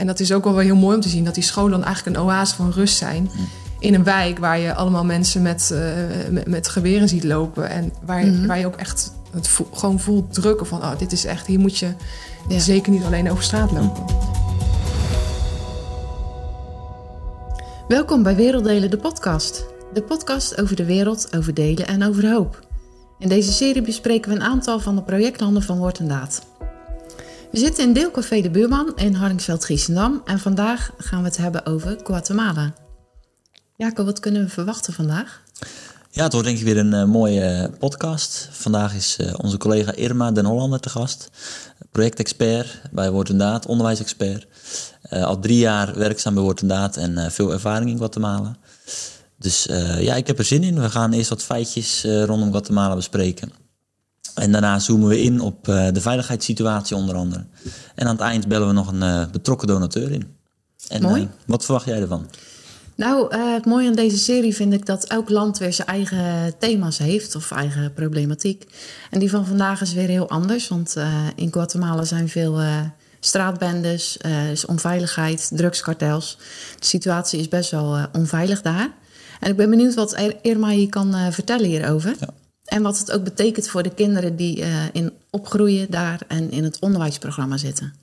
En dat is ook wel heel mooi om te zien dat die scholen dan eigenlijk een oase van rust zijn. In een wijk waar je allemaal mensen met, eh, met, met geweren ziet lopen. En waar, je- Mhm. waar je ook echt het vo- gewoon voelt drukken van... oh, dit is echt, hier moet je Ja. zeker niet alleen over straat lopen. Welkom bij Werelddelen, de podcast. De podcast over de wereld, over delen en over hoop. In deze serie bespreken we een aantal van de projectlanden van Woord en Daad. We zitten in Deelcafé de Buurman in Hardingsveld-Giessendam en vandaag gaan we het hebben over Guatemala. Jacob, wat kunnen we verwachten vandaag? Ja, het wordt denk ik weer een eh, mooie eh, podcast. Vandaag is eh, onze collega Irma den Hollander te gast. Projectexpert bij Woord en Daad, onderwijsexpert. Al drie jaar werkzaam bij Woord en Daad en veel ervaring in Guatemala. Dus ja, ik heb er zin in. We gaan eerst wat feitjes rondom Guatemala bespreken. En daarna zoomen we in op eh, de veiligheidssituatie onder andere. En aan het eind bellen we nog een eh, betrokken donateur in. En, Mooi. eh, wat verwacht jij ervan? Nou, het mooie aan deze serie vind ik dat elk land weer zijn eigen thema's heeft of eigen problematiek. En die van vandaag is weer heel anders, want in Guatemala zijn veel straatbendes, is onveiligheid, drugskartels. De situatie is best wel onveilig daar. En ik ben benieuwd wat Ir- Irma hier kan vertellen hierover. Ja. En wat het ook betekent voor de kinderen die eh, in opgroeien daar en in het onderwijsprogramma zitten.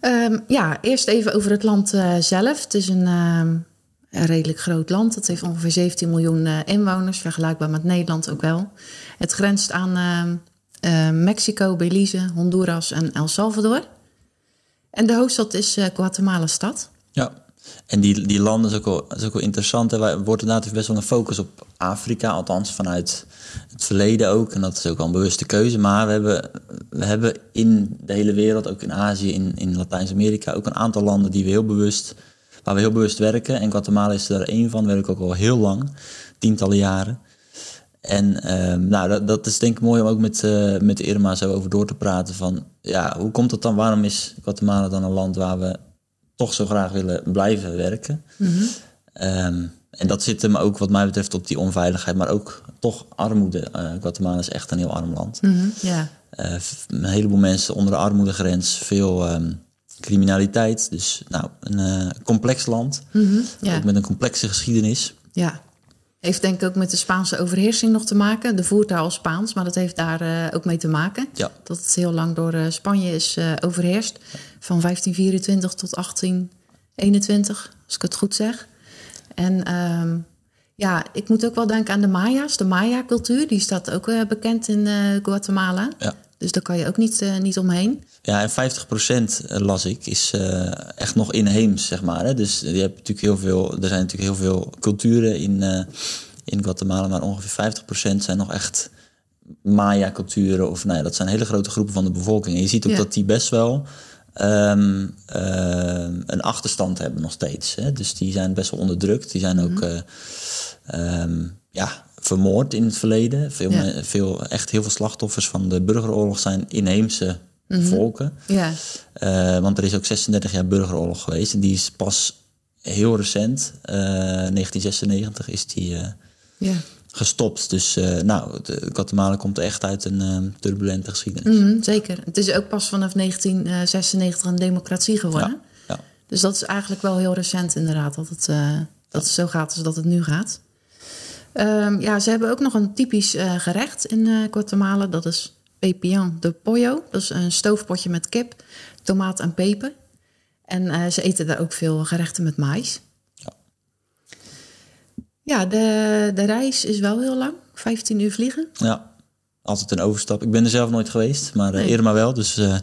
Ehm, ja, eerst even over het land eh, zelf. Het is een, ehm, een redelijk groot land. Het heeft ongeveer 17 miljoen eh, inwoners, vergelijkbaar met Nederland ook wel. Het grenst aan ehm, eh, Mexico, Belize, Honduras en El Salvador. En de hoofdstad is eh, Guatemala-stad. Ja, en die, die landen is ook wel, is ook wel interessant. Er wordt inderdaad best wel een focus op Afrika, althans vanuit het verleden ook. En dat is ook wel een bewuste keuze. Maar we hebben, we hebben in de hele wereld, ook in Azië, in, in Latijns-Amerika, ook een aantal landen die we heel bewust, waar we heel bewust werken. En Guatemala is er één van, werk ik ook al heel lang, tientallen jaren. En ehm, nou, dat, dat is denk ik mooi om ook met, eh, met Irma zo over door te praten. Van ja, hoe komt het dan? Waarom is Guatemala dan een land waar we toch zo graag willen blijven werken? Ehm, en dat zit hem ook wat mij betreft op die onveiligheid, maar ook toch armoede. Eh, Guatemala is echt een heel arm land. Ja. F- een heleboel mensen onder de armoedegrens, veel ehm, criminaliteit. Dus nou, een eh, complex land, ja. ook met een complexe geschiedenis. Ja. Heeft denk ik ook met de Spaanse overheersing nog te maken. De voertaal Spaans, maar dat heeft daar ook mee te maken. Ja. Dat het heel lang door Spanje is overheerst. Van 1524 tot 1821, als ik het goed zeg. En ehm, ja, ik moet ook wel denken aan de Maya's. De Maya-cultuur, die staat ook eh, bekend in eh, Guatemala. Ja. Dus daar kan je ook niet, eh, niet omheen. Ja, en 50% las ik is echt nog inheems, zeg maar. Hè? Dus je hebt natuurlijk heel veel, er zijn natuurlijk heel veel culturen in, in Guatemala, maar ongeveer 50% zijn nog echt Maya-culturen. Of nou ja, dat zijn hele grote groepen van de bevolking. En je ziet ook Ja. dat die best wel ehm, ehm, een achterstand hebben nog steeds. Hè? Dus die zijn best wel onderdrukt. Die zijn ook eh, ehm, ja, vermoord in het verleden. Veel, Ja. veel, echt heel veel slachtoffers van de burgeroorlog zijn inheemse volken. Ja, Eh, want er is ook 36 jaar burgeroorlog geweest. En die is pas heel recent, eh, 1996, is die eh, ja. Gestopt. Dus eh, nou, Guatemala komt echt uit een eh, turbulente geschiedenis. Mhm, zeker. Het is ook pas vanaf 1996 een democratie geworden. Ja, ja. Dus dat is eigenlijk wel heel recent inderdaad, dat het, eh, dat het zo gaat als dat het nu gaat. Ehm, ja, ze hebben ook nog een typisch eh, gerecht in eh, Guatemala. Dat is pepian de pollo. Dat is een stoofpotje met kip, tomaat en peper. En eh, ze eten daar ook veel gerechten met mais. Ja. De, de reis is wel heel lang. 15 uur vliegen. Ja, altijd een overstap. Ik ben er zelf nooit geweest, maar eh, Nee. Irma wel. Dus eh,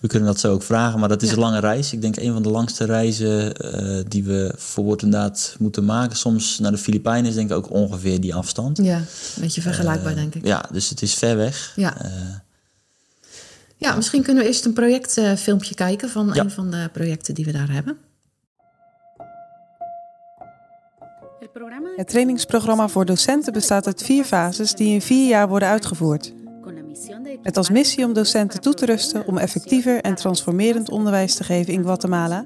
we kunnen dat zo ook vragen. Maar dat is Ja. een lange reis. Ik denk een van de langste reizen eh, die we voor inderdaad moeten maken. Soms naar de Filipijnen is denk ik ook ongeveer die afstand. Ja, een beetje vergelijkbaar denk ik. Ja, dus het is ver weg. Ja. Ja, misschien kunnen we eerst een projectfilmpje kijken van Ja. een van de projecten die we daar hebben. Het trainingsprogramma voor docenten bestaat uit vier fases die in vier jaar worden uitgevoerd. Met als missie om docenten toe te rusten om effectiever en transformerend onderwijs te geven in Guatemala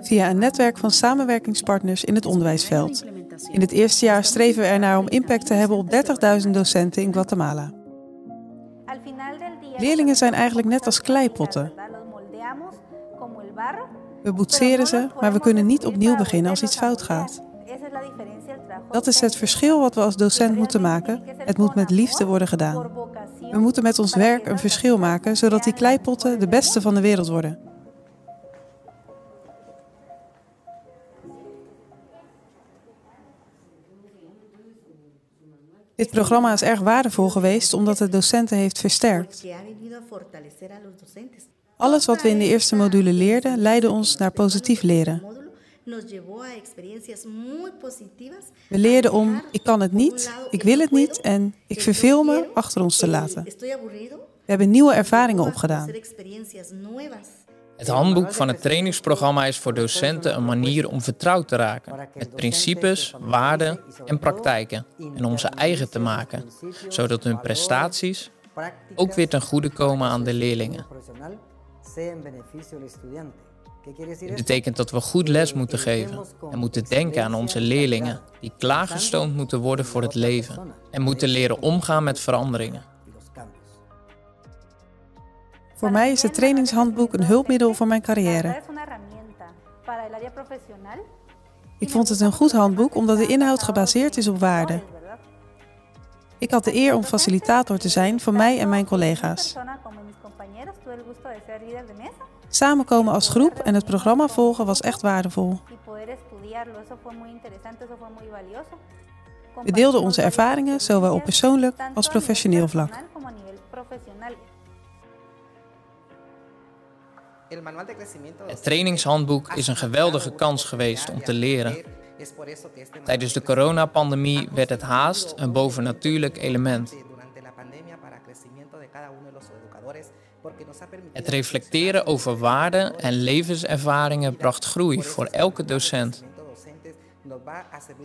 via een netwerk van samenwerkingspartners in het onderwijsveld. In het eerste jaar streven we ernaar om impact te hebben op 30.000 docenten in Guatemala. Leerlingen zijn eigenlijk net als kleipotten. We boetseren ze, maar we kunnen niet opnieuw beginnen als iets fout gaat. Dat is het verschil wat we als docent moeten maken. Het moet met liefde worden gedaan. We moeten met ons werk een verschil maken, zodat die kleipotten de beste van de wereld worden. Dit programma is erg waardevol geweest omdat het docenten heeft versterkt. Alles wat we in de eerste module leerden, leidde ons naar positief leren. We leerden om ik kan het niet, ik wil het niet en ik verveel me achter ons te laten. We hebben nieuwe ervaringen opgedaan. Het handboek van het trainingsprogramma is voor docenten een manier om vertrouwd te raken met principes, waarden en praktijken en om ze eigen te maken, zodat hun prestaties ook weer ten goede komen aan de leerlingen. Dit betekent dat we goed les moeten geven en moeten denken aan onze leerlingen die klaargestoomd moeten worden voor het leven en moeten leren omgaan met veranderingen. Voor mij is het trainingshandboek een hulpmiddel voor mijn carrière. Ik vond het een goed handboek omdat de inhoud gebaseerd is op waarden. Ik had de eer om facilitator te zijn voor mij en mijn collega's. Samenkomen als groep en het programma volgen was echt waardevol. We deelden onze ervaringen, zowel op persoonlijk als professioneel vlak. Het trainingshandboek is een geweldige kans geweest om te leren. Tijdens de coronapandemie werd het haast een bovennatuurlijk element. Het reflecteren over waarden en levenservaringen bracht groei voor elke docent.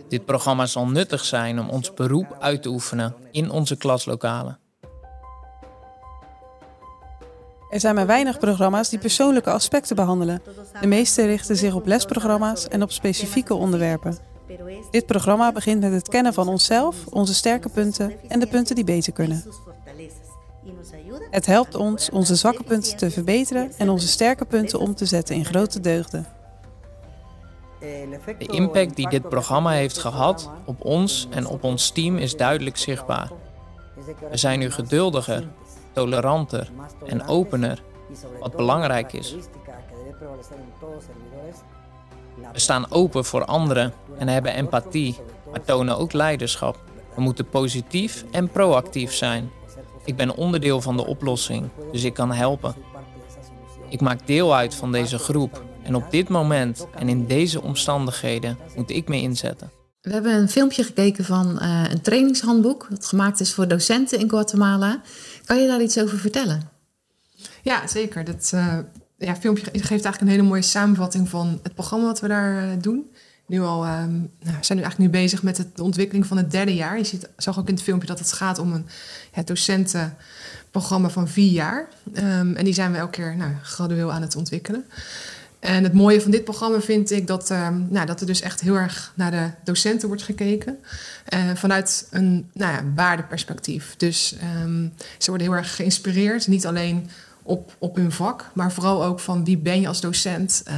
Dit programma zal nuttig zijn om ons beroep uit te oefenen in onze klaslokalen. Er zijn maar weinig programma's die persoonlijke aspecten behandelen. De meeste richten zich op lesprogramma's en op specifieke onderwerpen. Dit programma begint met het kennen van onszelf, onze sterke punten en de punten die beter kunnen. Het helpt ons onze zwakke punten te verbeteren en onze sterke punten om te zetten in grote deugden. De impact die dit programma heeft gehad op ons en op ons team is duidelijk zichtbaar. We zijn nu geduldiger, toleranter en opener, wat belangrijk is. We staan open voor anderen en hebben empathie, maar tonen ook leiderschap. We moeten positief en proactief zijn. Ik ben onderdeel van de oplossing, dus ik kan helpen. Ik maak deel uit van deze groep en op dit moment en in deze omstandigheden moet ik me inzetten. We hebben een filmpje gekeken van uh, een trainingshandboek dat gemaakt is voor docenten in Guatemala. Kan je daar iets over vertellen? Ja, zeker. Dat uh, ja, filmpje geeft eigenlijk een hele mooie samenvatting van het programma wat we daar uh, doen. Nu al, um, nou, we zijn nu eigenlijk nu bezig met de ontwikkeling van het derde jaar. Je ziet, zag ook in het filmpje dat het gaat om een ja, docentenprogramma van vier jaar. Um, en die zijn we elke keer nou, gradueel aan het ontwikkelen. En het mooie van dit programma vind ik dat, uh, nou, dat er dus echt heel erg naar de docenten wordt gekeken. Uh, vanuit een nou ja, waardeperspectief. Dus ze worden heel erg geïnspireerd. Niet alleen op, op hun vak, maar vooral ook van wie ben je als docent? Uh,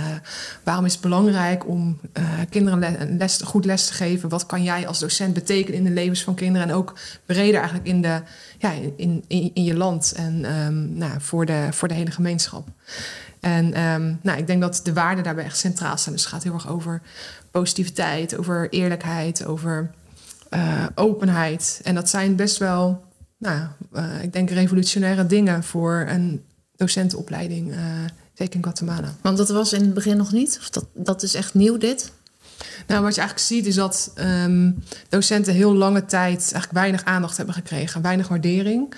waarom is het belangrijk om kinderen le les, goed les te geven? Wat kan jij als docent betekenen in de levens van kinderen? En ook breder eigenlijk in, de, ja, in, in, in je land en um, nou, voor, de, voor de hele gemeenschap. En um, nou, ik denk dat de waarden daarbij echt centraal staan. Dus het gaat heel erg over positiviteit, over eerlijkheid, over uh, openheid. En dat zijn best wel, nou, ik denk, revolutionaire dingen voor een docentenopleiding, uh, zeker in Guatemala. Want dat was in het begin nog niet? Of dat, dat is echt nieuw, dit? Nou, wat je eigenlijk ziet is dat um, docenten heel lange tijd eigenlijk weinig aandacht hebben gekregen, weinig waardering.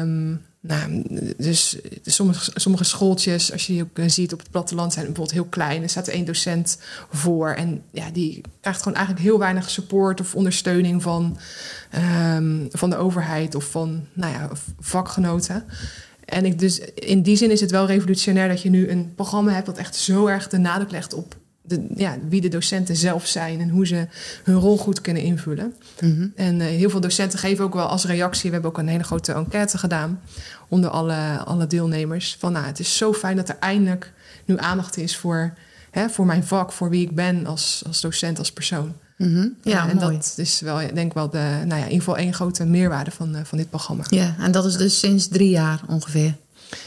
Um, nou, dus sommige, sommige schooltjes, als je die ook ziet op het platteland, zijn bijvoorbeeld heel klein. Er staat één docent voor. En ja, die krijgt gewoon eigenlijk heel weinig support of ondersteuning van, um, van de overheid of van nou ja, vakgenoten. En ik dus in die zin is het wel revolutionair dat je nu een programma hebt dat echt zo erg de nadruk legt op de, ja, wie de docenten zelf zijn en hoe ze hun rol goed kunnen invullen. Mhm. En eh, heel veel docenten geven ook wel als reactie, we hebben ook een hele grote enquête gedaan onder alle, alle deelnemers, van nou, het is zo fijn dat er eindelijk nu aandacht is voor, hè, voor mijn vak, voor wie ik ben als, als docent, als persoon. Mhm. Ja, en mooi. dat is wel, ik denk wel, de, nou ja, in ieder geval één grote meerwaarde van, eh, van dit programma. Ja, en dat is dus sinds drie jaar ongeveer.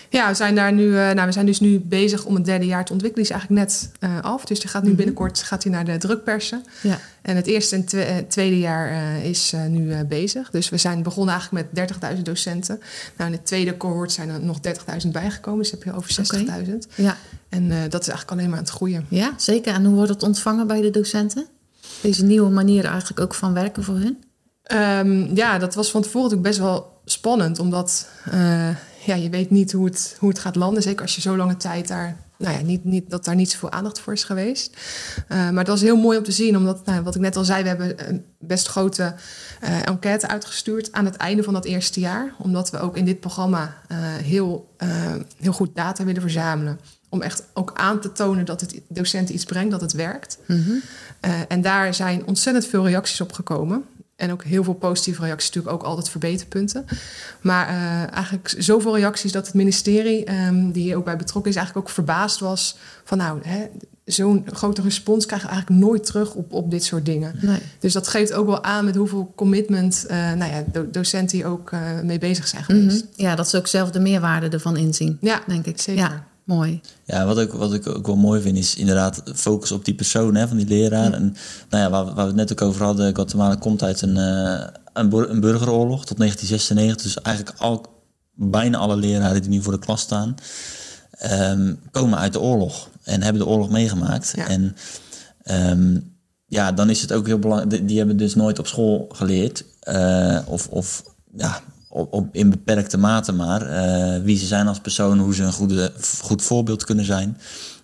Ja, we zijn daar nu, eh, nou, we zijn dus nu bezig om het derde jaar te ontwikkelen. Die is eigenlijk net eh, af. Dus die gaat nu Mhm. binnenkort gaat die naar de drukpersen. Ja. En het eerste en twe- eh, tweede jaar eh, is eh, nu eh, bezig. Dus we zijn begonnen eigenlijk met 30.000 docenten. Nou, in het tweede cohort zijn er nog 30.000 bijgekomen. Dus heb je over 60.000. Ja. En eh, dat is eigenlijk alleen maar aan het groeien. ja, zeker. En hoe wordt het ontvangen bij de docenten? Deze nieuwe manier eigenlijk ook van werken voor hun? Ehm, ja, dat was van tevoren natuurlijk best wel spannend. Omdat eh, ja, je weet niet hoe het, hoe het gaat landen. Zeker als je zo lange tijd daar... Nou ja, niet, niet, dat daar niet zoveel aandacht voor is geweest. Eh, maar het was heel mooi om te zien. Omdat, nou, wat ik net al zei, we hebben een best grote eh, enquête uitgestuurd aan het einde van dat eerste jaar. Omdat we ook in dit programma heel, heel goed data willen verzamelen. Om echt ook aan te tonen dat het docenten iets brengt, dat het werkt. Mhm. Eh, en daar zijn ontzettend veel reacties op gekomen. En ook heel veel positieve reacties, natuurlijk ook altijd verbeterpunten. Maar eh, eigenlijk zoveel reacties dat het ministerie, ehm, die hier ook bij betrokken is, eigenlijk ook verbaasd was van nou, zo'n grote respons krijgen we eigenlijk nooit terug op, op dit soort dingen. Nee. Dus dat geeft ook wel aan met hoeveel commitment eh, nou ja, do- docenten hier ook mee bezig zijn geweest. Mhm. Ja, dat ze ook zelf de meerwaarde ervan inzien, Ja, denk ik. zeker. Ja, mooi. Ja, wat ik, wat ik ook wel mooi vind is inderdaad focus op die persoon hè, van die leraar. En nou ja, waar, we- waar we het net ook over hadden, Guatemala komt uit een, eh, een, bur- een burgeroorlog tot 1996. Dus eigenlijk al, bijna alle leraren die nu voor de klas staan, ehm, komen uit de oorlog en hebben de oorlog meegemaakt. Ja. En ehm, ja, dan is het ook heel belangrijk. die- Die hebben dus nooit op school geleerd. eh, of, of ja, op, in beperkte mate maar. eh, wie ze zijn als persoon, hoe ze een goede, goed voorbeeld kunnen zijn.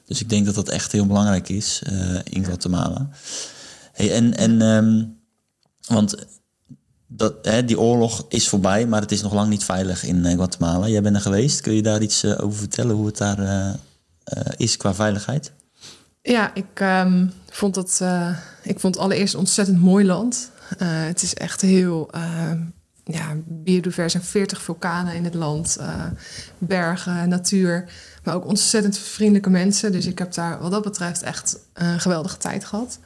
Dus ik denk dat dat echt heel belangrijk is eh, in Guatemala. Hey, en, en ehm, want dat, hè, die oorlog is voorbij, maar het is nog lang niet veilig in eh, Guatemala. Jij bent er geweest. Kun je daar iets over vertellen hoe het daar is qua veiligheid? Ja, ik ehm, vond eh, ik vond allereerst ontzettend mooi land. Het is echt heel ehm, ja, biodivers en 40 vulkanen in het land. eh, bergen, natuur, maar ook ontzettend vriendelijke mensen. Dus ik heb daar wat dat betreft echt een geweldige tijd gehad.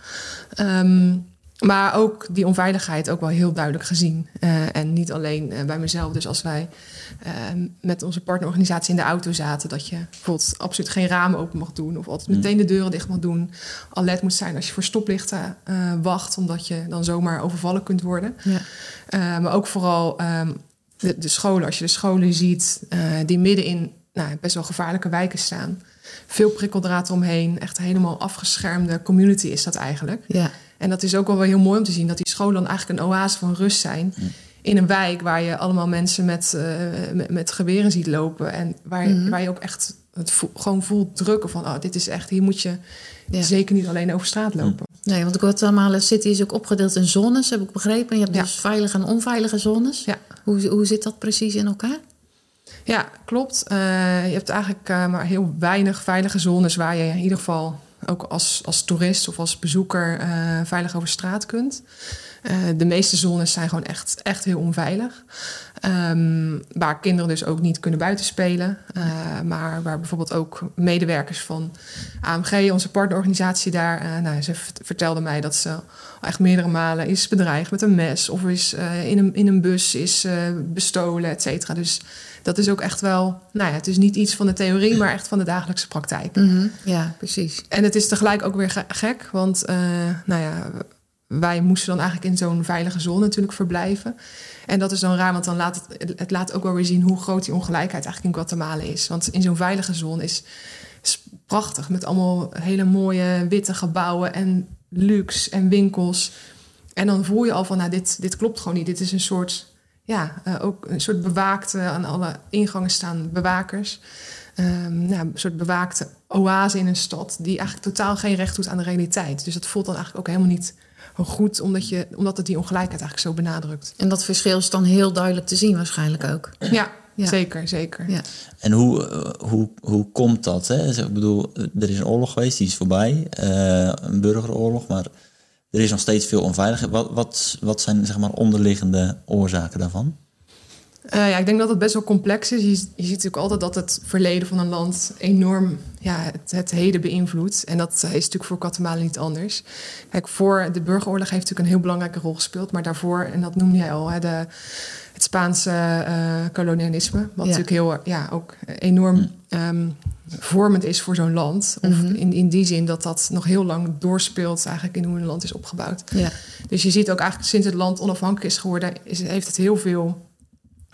Ehm, maar ook die onveiligheid ook wel heel duidelijk gezien. Eh, en niet alleen eh, bij mezelf. Dus als wij eh, met onze partnerorganisatie in de auto zaten... dat je bijvoorbeeld absoluut geen ramen open mag doen... of altijd meteen de deuren dicht mag doen. Alert moet zijn als je voor stoplichten eh, wacht... omdat je dan zomaar overvallen kunt worden. Ja. Maar ook vooral ehm, de, de scholen. Als je de scholen ziet die midden in nou, best wel gevaarlijke wijken staan. Veel prikkeldraad omheen. Echt helemaal afgeschermde community is dat eigenlijk. Ja. En dat is ook wel heel mooi om te zien dat die scholen dan eigenlijk een oase van rust zijn. In een wijk waar je allemaal mensen met, eh, met, met geweren ziet lopen. En waar, je- Mhm. waar je ook echt het vo- gewoon voelt drukken van... oh, dit is echt, hier moet je Ja. zeker niet alleen over straat lopen. Nee, want Guatemala City is ook opgedeeld in zones, heb ik begrepen. Je hebt Ja. dus veilige en onveilige zones. Ja. Hoe, hoe zit dat precies in elkaar? Ja, klopt. Eh, je hebt eigenlijk eh, maar heel weinig veilige zones waar je in ieder geval ook als, als toerist of als bezoeker eh, veilig over straat kunt. Eh, de meeste zones zijn gewoon echt, echt heel onveilig. Ehm, waar kinderen dus ook niet kunnen buitenspelen. Uh, maar waar bijvoorbeeld ook medewerkers van AMG, onze partnerorganisatie daar... eh, nou, ze vert- vertelden mij dat ze echt meerdere malen is bedreigd met een mes... of is eh, in, een, in een bus is eh, bestolen, et cetera. Dus dat is ook echt wel... Nou ja, het is niet iets van de theorie, maar echt van de dagelijkse praktijk. Mhm. Ja, precies. En het is tegelijk ook weer ge- gek, want eh, nou ja, wij moesten dan eigenlijk in zo'n veilige zone natuurlijk verblijven. En dat is dan raar, want dan laat het, het laat ook wel weer zien hoe groot die ongelijkheid eigenlijk in Guatemala is. Want in zo'n veilige zone is, prachtig, met allemaal hele mooie witte gebouwen en luxe en winkels. En dan voel je al van, nou, dit, dit klopt gewoon niet. Dit is een soort, ja, eh, ook een soort bewaakte, aan alle ingangen staan bewakers. Ehm, ja, een soort bewaakte oase in een stad die eigenlijk totaal geen recht doet aan de realiteit. Dus dat voelt dan eigenlijk ook helemaal niet goed, omdat, je, omdat het die ongelijkheid eigenlijk zo benadrukt. En dat verschil is dan heel duidelijk te zien waarschijnlijk ook. Ja, Ja. zeker, zeker. Ja. En hoe, eh, hoe, hoe komt dat? Hè? Ik bedoel, er is een oorlog geweest, die is voorbij. eh, een burgeroorlog, maar er is nog steeds veel onveiligheid. Wat, wat, wat zijn zeg maar, onderliggende oorzaken daarvan? Eh, ja, ik denk dat het best wel complex is. Je, je ziet natuurlijk altijd dat het verleden van een land enorm ja, het, het heden beïnvloedt. En dat is natuurlijk voor Guatemala niet anders. Kijk, voor de burgeroorlog heeft natuurlijk een heel belangrijke rol gespeeld. Maar daarvoor, en dat noemde jij al, hè, de, het Spaanse eh, kolonialisme. Wat Ja. natuurlijk heel, ja, ook enorm ehm, vormend is voor zo'n land. Of Mhm. in, in die zin dat dat nog heel lang doorspeelt eigenlijk in hoe een land is opgebouwd. Ja. Dus je ziet ook eigenlijk sinds het land onafhankelijk is geworden, is, heeft het heel veel,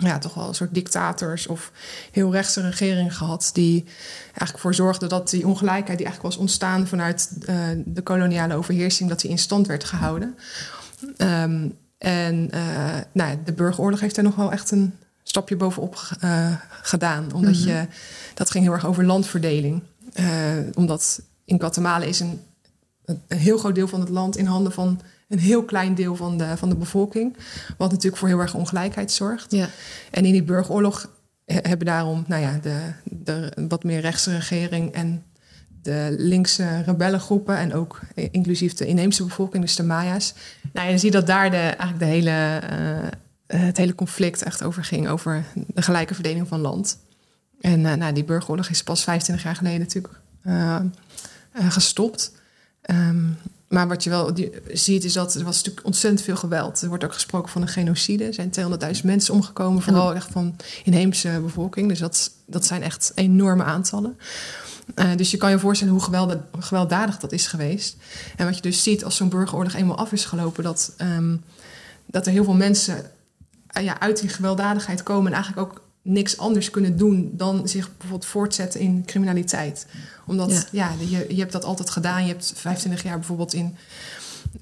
ja, toch wel een soort dictators of heel rechtse regeringen gehad. Die eigenlijk voor zorgden dat die ongelijkheid die eigenlijk was ontstaan vanuit eh, de koloniale overheersing, dat die in stand werd gehouden. Ehm, en eh, nou ja, de burgeroorlog heeft daar nog wel echt een stapje bovenop eh, gedaan. Omdat Mhm. je, dat ging heel erg over landverdeling. Omdat in Guatemala is een, een heel groot deel van het land in handen van een heel klein deel van de, van de bevolking. Wat natuurlijk voor heel erg ongelijkheid zorgt. Ja. En in die burgeroorlog he- hebben daarom nou ja, de, de wat meer rechtse regering en de linkse rebellengroepen en ook eh, inclusief de inheemse bevolking, dus de Maya's. Nou, je ziet dat daar de, eigenlijk de hele, eh, het hele conflict echt over ging, over de gelijke verdeling van land. En eh, nou, die burgeroorlog is pas 25 jaar geleden natuurlijk eh, eh, gestopt. Ehm, maar wat je wel ziet is dat er was natuurlijk ontzettend veel geweld. Er wordt ook gesproken van een genocide. Er zijn 200.000 mensen omgekomen, vooral echt van inheemse bevolking. Dus dat, dat zijn echt enorme aantallen. Eh, dus je kan je voorstellen hoe gewelddadig dat is geweest. En wat je dus ziet als zo'n burgeroorlog eenmaal af is gelopen, dat, ehm, dat er heel veel mensen eh, ja, uit die gewelddadigheid komen en eigenlijk ook niks anders kunnen doen dan zich bijvoorbeeld voortzetten in criminaliteit. Omdat Ja. ja, je, je hebt dat altijd gedaan. Je hebt 25 jaar bijvoorbeeld in.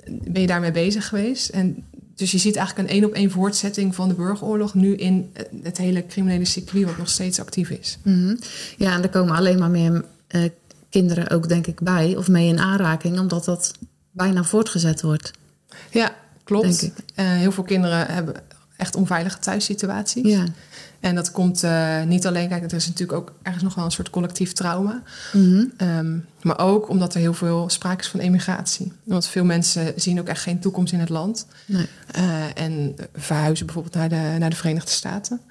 Ben je daarmee bezig geweest? En dus je ziet eigenlijk een één op één voortzetting van de burgeroorlog nu in het- hele criminele circuit, wat nog steeds actief is. Mhm. Ja, en er komen alleen maar meer eh, kinderen ook, denk ik, bij of mee in aanraking, omdat dat bijna voortgezet wordt. Ja, klopt. Eh, heel veel kinderen hebben echt onveilige thuissituaties. Ja. En dat komt eh, niet alleen, kijk, er is natuurlijk ook ergens nog wel een soort collectief trauma. Mhm. Ehm, maar ook omdat er heel veel sprake is van emigratie. Want veel mensen zien ook echt geen toekomst in het land. Nee. Eh, en verhuizen bijvoorbeeld naar de, naar de Verenigde Staten.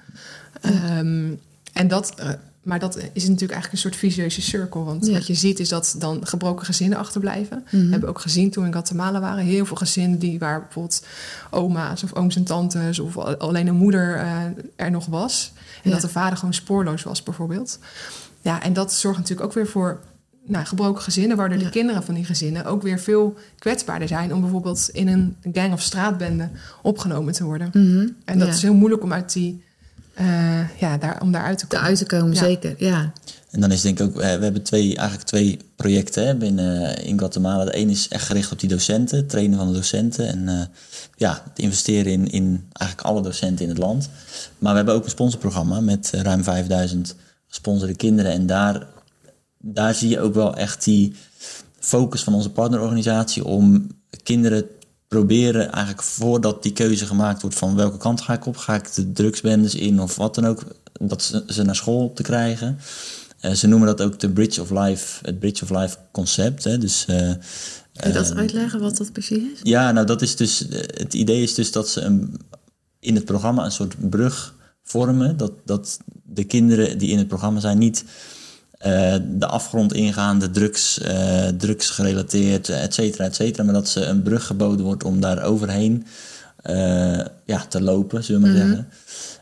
Ehm, en dat, eh, maar dat is natuurlijk eigenlijk een soort vicieuze cirkel. Want Ja. wat je ziet is dat dan gebroken gezinnen achterblijven. Mhm. We hebben ook gezien toen we in Guatemala waren. Heel veel gezinnen die waar bijvoorbeeld oma's of ooms en tantes... of al- alleen een moeder eh, er nog was. En Ja. dat de vader gewoon spoorloos was bijvoorbeeld. Ja, en dat zorgt natuurlijk ook weer voor nou, gebroken gezinnen... waardoor Ja. de kinderen van die gezinnen ook weer veel kwetsbaarder zijn... om bijvoorbeeld in een gang of straatbende opgenomen te worden. Mhm. En dat Ja. is heel moeilijk om uit die... eh, ja, daar, om daaruit te komen. Te komen, Ja. zeker. Ja. En dan is denk ik ook, eh, we hebben twee, eigenlijk twee projecten hè, binnen in Guatemala. De ene is echt gericht op die docenten, het trainen van de docenten en eh, ja, het investeren in, in eigenlijk alle docenten in het land. Maar we hebben ook een sponsorprogramma met eh, ruim 5000 gesponsorde kinderen. En daar, daar zie je ook wel echt die focus van onze partnerorganisatie om kinderen proberen eigenlijk voordat die keuze gemaakt wordt van welke kant ga ik op, ga ik de drugsbendes in of wat dan ook, dat ze, ze naar school te krijgen. Eh, ze noemen dat ook de Bridge of Life, het Bridge of Life concept. Hè? Dus, eh, Kun je dat ehm, uitleggen wat dat precies is? ja, nou dat is dus, eh, het idee is dus dat ze een, in het programma een soort brug vormen. Dat, dat de kinderen die in het programma zijn niet eh, de afgrond ingaan, de drugs, drugs gerelateerd, et cetera, et cetera. Maar dat ze een brug geboden wordt om daar overheen eh, ja, te lopen, zullen we maar Mhm. zeggen.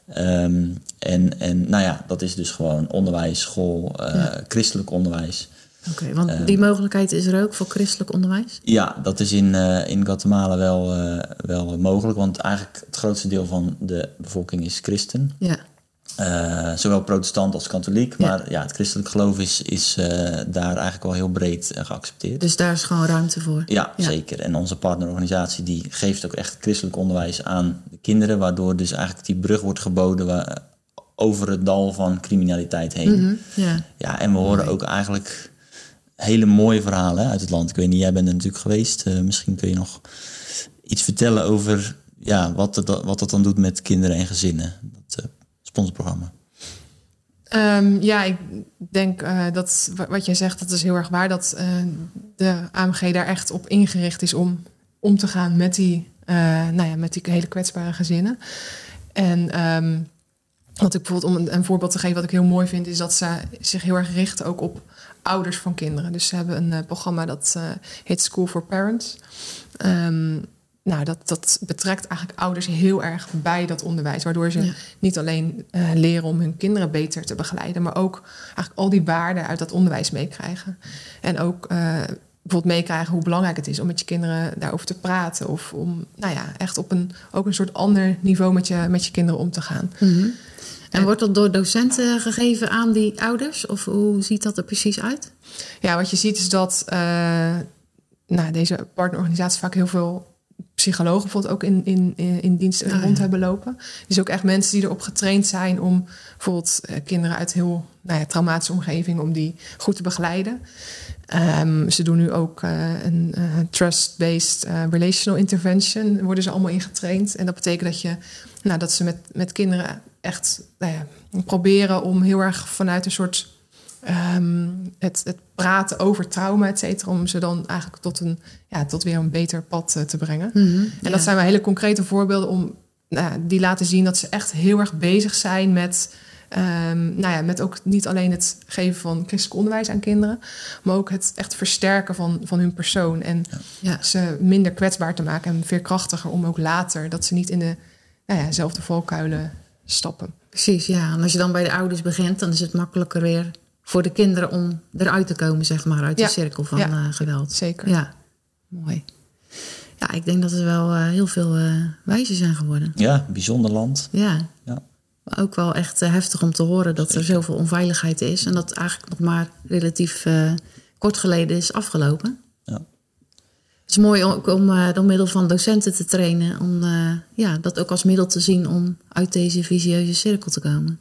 Ehm, en, en nou ja, dat is dus gewoon onderwijs, school, Ja. christelijk onderwijs. Oké, want Ehm. die mogelijkheid is er ook voor christelijk onderwijs? Ja, dat is in, in Guatemala wel, wel mogelijk, want eigenlijk het grootste deel van de bevolking is christen. Ja. Eh, zowel protestant als katholiek, Ja. maar ja, het christelijk geloof is, is eh, daar eigenlijk wel heel breed eh, geaccepteerd. Dus daar is gewoon ruimte voor. Ja, Ja. zeker. En onze partnerorganisatie die geeft ook echt christelijk onderwijs aan de kinderen, waardoor dus eigenlijk die brug wordt geboden waar, over het dal van criminaliteit heen. Mhm, Ja. Ja, en we horen ook eigenlijk hele mooie verhalen hè, uit het land. Ik weet niet, jij bent er natuurlijk geweest. Eh, misschien kun je nog iets vertellen over ja, wat, het, wat dat dan doet met kinderen en gezinnen. Eh, sponsorprogramma. Ehm, ja, ik denk uh, dat wat jij zegt, dat is heel erg waar. Dat uh, de AMG daar echt op ingericht is om om te gaan met die, uh, nou ja, met die hele kwetsbare gezinnen. En um, wat ik bijvoorbeeld, om een, voorbeeld te geven, wat ik heel mooi vind, is dat ze zich heel erg richten ook op ouders van kinderen. Dus ze hebben een programma dat heet School for Parents. Um, nou, dat, dat betrekt eigenlijk ouders heel erg bij dat onderwijs. Waardoor ze niet alleen uh, leren om hun kinderen beter te begeleiden, maar ook eigenlijk al die waarden uit dat onderwijs meekrijgen. En ook uh, bijvoorbeeld meekrijgen hoe belangrijk het is om met je kinderen daarover te praten. Of om nou ja, echt op een, ook een soort ander niveau met je, met je kinderen om te gaan. Mm -hmm. En wordt dat door docenten gegeven aan die ouders? Of hoe ziet dat er precies uit? Ja, wat je ziet is dat uh, nou, deze partnerorganisaties vaak heel veel psychologen bijvoorbeeld ook in, in, in dienst oh, rond ja. hebben lopen. Dus ook echt mensen die erop getraind zijn om bijvoorbeeld uh, kinderen uit heel nou ja, traumatische omgeving, om die goed te begeleiden. Um, ze doen nu ook uh, een uh, trust-based relational intervention, worden ze allemaal ingetraind. En dat betekent dat, je, nou, dat ze met, met kinderen echt nou ja, proberen om heel erg vanuit een soort Um, het, het, praten over trauma, et cetera, om ze dan eigenlijk tot, een, ja, tot weer een beter pad uh, te brengen. Mm -hmm, en ja. dat zijn wel hele concrete voorbeelden om nou, die laten zien dat ze echt heel erg bezig zijn met, um, nou ja, met ook niet alleen het geven van christelijk onderwijs aan kinderen, maar ook het echt versterken van, van hun persoon en ja. ze minder kwetsbaar te maken en veerkrachtiger om ook later dat ze niet in de nou ja, zelfde valkuilen stappen. Precies, ja. En als je dan bij de ouders begint, dan is het makkelijker weer voor de kinderen om eruit te komen, zeg maar, uit ja. de cirkel van ja. uh, geweld. Zeker. Ja, mooi. Ja, ik denk dat er wel uh, heel veel uh, wijzen zijn geworden. Ja, bijzonder land. Ja. ja. Maar ook wel echt heftig om te horen dat Zeker. er zoveel onveiligheid is. En dat eigenlijk nog maar relatief kort geleden is afgelopen. Ja. Het is mooi ook om door middel van docenten te trainen. Om ja, dat ook als middel te zien om uit deze visieuze cirkel te komen.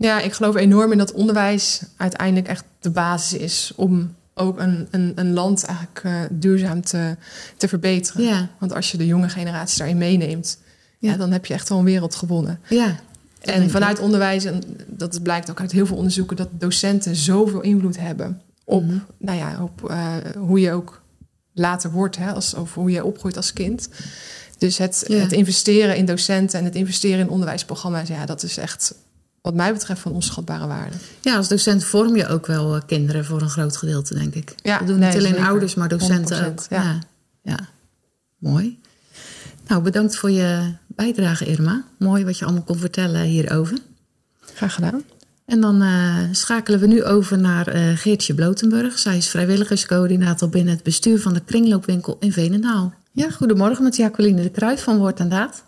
Ja, ik geloof enorm in dat onderwijs uiteindelijk echt de basis is om ook een, een, een land eigenlijk uh, duurzaam te, te verbeteren. Ja. Want als je de jonge generatie daarin meeneemt, ja. ja dan heb je echt wel een wereld gewonnen. Ja. En vanuit ik. onderwijs, en dat blijkt ook uit heel veel onderzoeken, dat docenten zoveel invloed hebben op, -hmm. nou ja, op uh, hoe je ook later wordt, hè, als, of hoe je opgroeit als kind. Dus het, ja. het investeren in docenten en het investeren in onderwijsprogramma's, ja, dat is echt wat mij betreft van onschatbare waarde. Ja, als docent vorm je ook wel uh, kinderen voor een groot gedeelte, denk ik. Ja, We doen nee, niet alleen zeker. ouders, maar docenten ook. Ja. ja. Ja. mooi. Nou, bedankt voor je bijdrage, Irma. Mooi wat je allemaal kon vertellen hierover. Graag gedaan. En dan uh, schakelen we nu over naar uh, Geertje Blotenburg. Zij is vrijwilligerscoördinator binnen het bestuur van de kringloopwinkel in Veenendaal. Ja, goedemorgen met Jacqueline de Kruijf van Woord en Daad.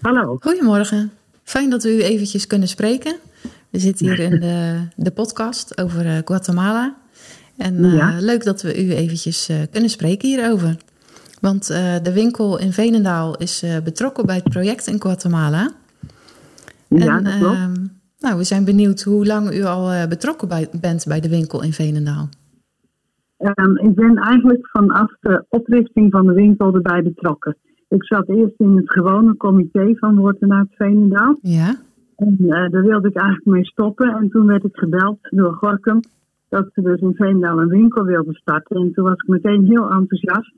Hallo. Goedemorgen. Fijn dat we u eventjes kunnen spreken. We zitten hier in de, de podcast over uh, Guatemala. En uh, ja. leuk dat we u eventjes uh, kunnen spreken hierover. Want de winkel in Veenendaal is betrokken bij het project in Guatemala. Ja, en, dat klopt. Ehm, nou, we zijn benieuwd hoe lang u al betrokken bij, bent bij de winkel in Veenendaal. Um, ik ben eigenlijk vanaf de oprichting van de winkel erbij betrokken. Ik zat eerst in het gewone comité van Wortenaat Veenendaal. Ja. En uh, daar wilde ik eigenlijk mee stoppen. En toen werd ik gebeld door Gorkum dat ze dus in Veenendaal een winkel wilden starten. En toen was ik meteen heel enthousiast.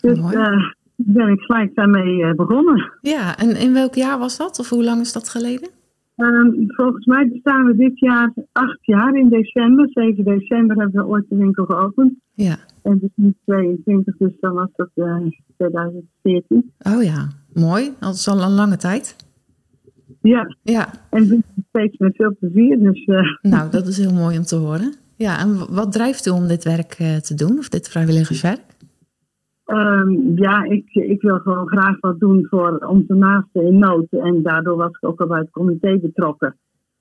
Dus uh, ben ik gelijk daarmee uh, begonnen. Ja, en in welk jaar was dat? Of hoe lang is dat geleden? Um, volgens mij bestaan we dit jaar acht jaar in december. 7 december hebben we ooit de winkel geopend. Ja. En het is nu 22, dus dan was dat uh, 2014. Oh ja, mooi. Dat is al een lange tijd. Ja. ja. En we steeds met veel plezier. Dus, uh... Nou, dat is heel mooi om te horen. Ja, en wat drijft u om dit werk uh, te doen, of dit vrijwilligerswerk? Um, ja, ik, ik wil gewoon graag wat doen voor onze naasten in nood. En daardoor was ik ook al bij het comité betrokken.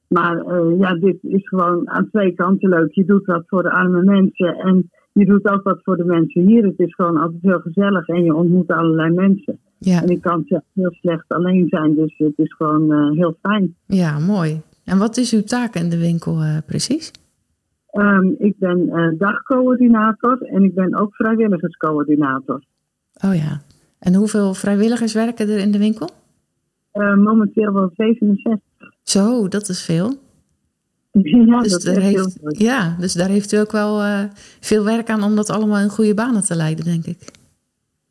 Maar uh, ja, dit is gewoon aan twee kanten leuk. Je doet wat voor de arme mensen en je doet ook wat voor de mensen hier. Het is gewoon altijd heel gezellig en je ontmoet allerlei mensen. Ja. En ik kan heel slecht alleen zijn, dus het is gewoon uh, heel fijn. Ja, mooi. En wat is uw taak in de winkel uh, precies? Um, ik ben uh, dagcoördinator en ik ben ook vrijwilligerscoördinator. Oh ja. En hoeveel vrijwilligers werken er in de winkel? momenteel wel 67. Zo, dat is veel. Ja, dus, dat daar heeft, ja, dus daar heeft u ook wel eh, veel werk aan om dat allemaal in goede banen te leiden, denk ik.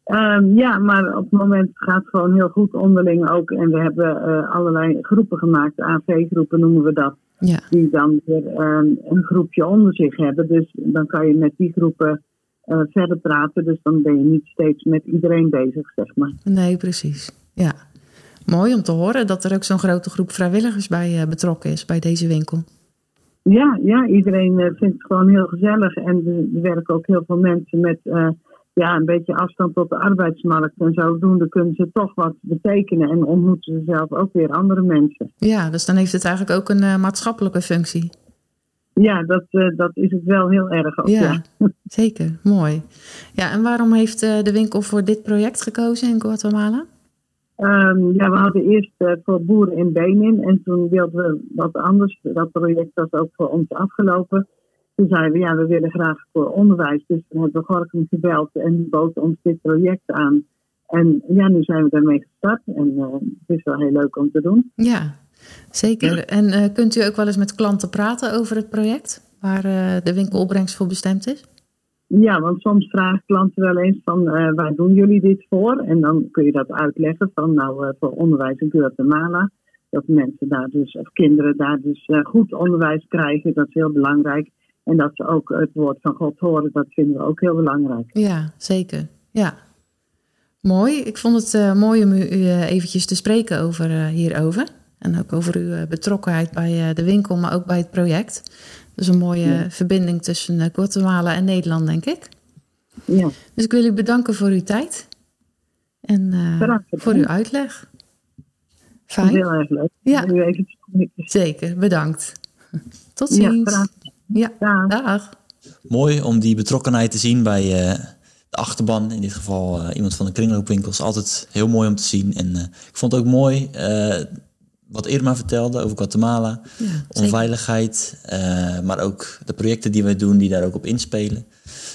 Ehm, ja, maar op het moment gaat het gewoon heel goed onderling ook. En we hebben eh, allerlei groepen gemaakt, AV-groepen noemen we dat. Ja, Die dan weer ehm, een groepje onder zich hebben. Dus dan kan je met die groepen eh, verder praten. Dus dan ben je niet steeds met iedereen bezig, zeg maar. nee, precies. Ja. Mooi om te horen dat er ook zo'n grote groep vrijwilligers bij betrokken is bij deze winkel. Ja, ja iedereen eh, vindt het gewoon heel gezellig. En er er werken ook heel veel mensen met eh, ja, een beetje afstand tot de arbeidsmarkt. En zodoende kunnen ze toch wat betekenen. En ontmoeten ze zelf ook weer andere mensen. Ja, dus dan heeft het eigenlijk ook een eh, maatschappelijke functie. Ja, dat, dat is het wel heel erg ook. Ja. Ja, zeker. Mooi. Ja, en waarom heeft de winkel voor dit project gekozen in Guatemala? Ehm, ja, we hadden eerst eh, voor boeren in Benin. En toen wilden we wat anders. Dat project was ook voor ons afgelopen. Toen zeiden we, ja, we willen graag voor onderwijs. Dus toen hebben we Gorkum gebeld en die bood ons dit project aan. En ja, nu zijn we daarmee gestart. En eh, het is wel heel leuk om te doen. Ja, zeker. En eh, kunt u ook wel eens met klanten praten over het project? Waar de winkelopbrengst voor bestemd is? Ja, want soms vragen klanten wel eens van eh, waar doen jullie dit voor? En dan kun je dat uitleggen van nou eh, voor onderwijs in Guatemala. Dat mensen daar dus, of kinderen daar dus eh, goed onderwijs krijgen, dat is heel belangrijk. En dat ze ook het woord van God horen, dat vinden we ook heel belangrijk. Ja, zeker. Ja. Mooi. Ik vond het mooi om u, eventjes te spreken over, hierover. En ook over uw betrokkenheid bij de winkel, maar ook bij het project. Dus een mooie verbinding tussen eh, Guatemala en Nederland, denk ik. Ja, Dus ik wil u bedanken voor uw tijd. En eh, voor uw uitleg. Fijn. heel erg leuk. Ja. Even Zeker, bedankt. Tot Ja, ziens. graag. Ja, Dag. dag. Mooi om die betrokkenheid te zien bij eh, de achterban. In dit geval eh, iemand van de kringloopwinkels. Altijd heel mooi om te zien. En eh, ik vond het ook mooi eh, wat Irma vertelde over Guatemala. Ja. Onveiligheid. eh, maar ook de projecten die wij doen die daar ook op inspelen.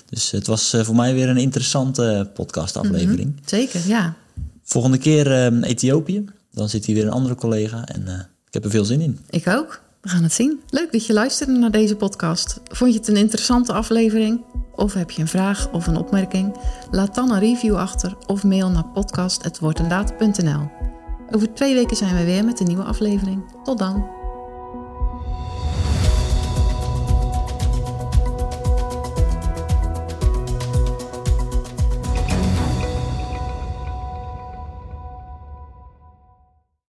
Dus het was eh, voor mij weer een interessante podcastaflevering. Zeker, ja. Volgende keer eh, Ethiopië. Dan zit hier weer een andere collega. En eh, ik heb er veel zin in. Ik ook. We gaan het zien. Leuk dat je luisterde naar deze podcast. Vond je het een interessante aflevering? Of heb je een vraag of een opmerking? Laat dan een review achter of mail naar podcast.woordendaad.nl Over twee weken zijn we weer met een nieuwe aflevering. Tot dan.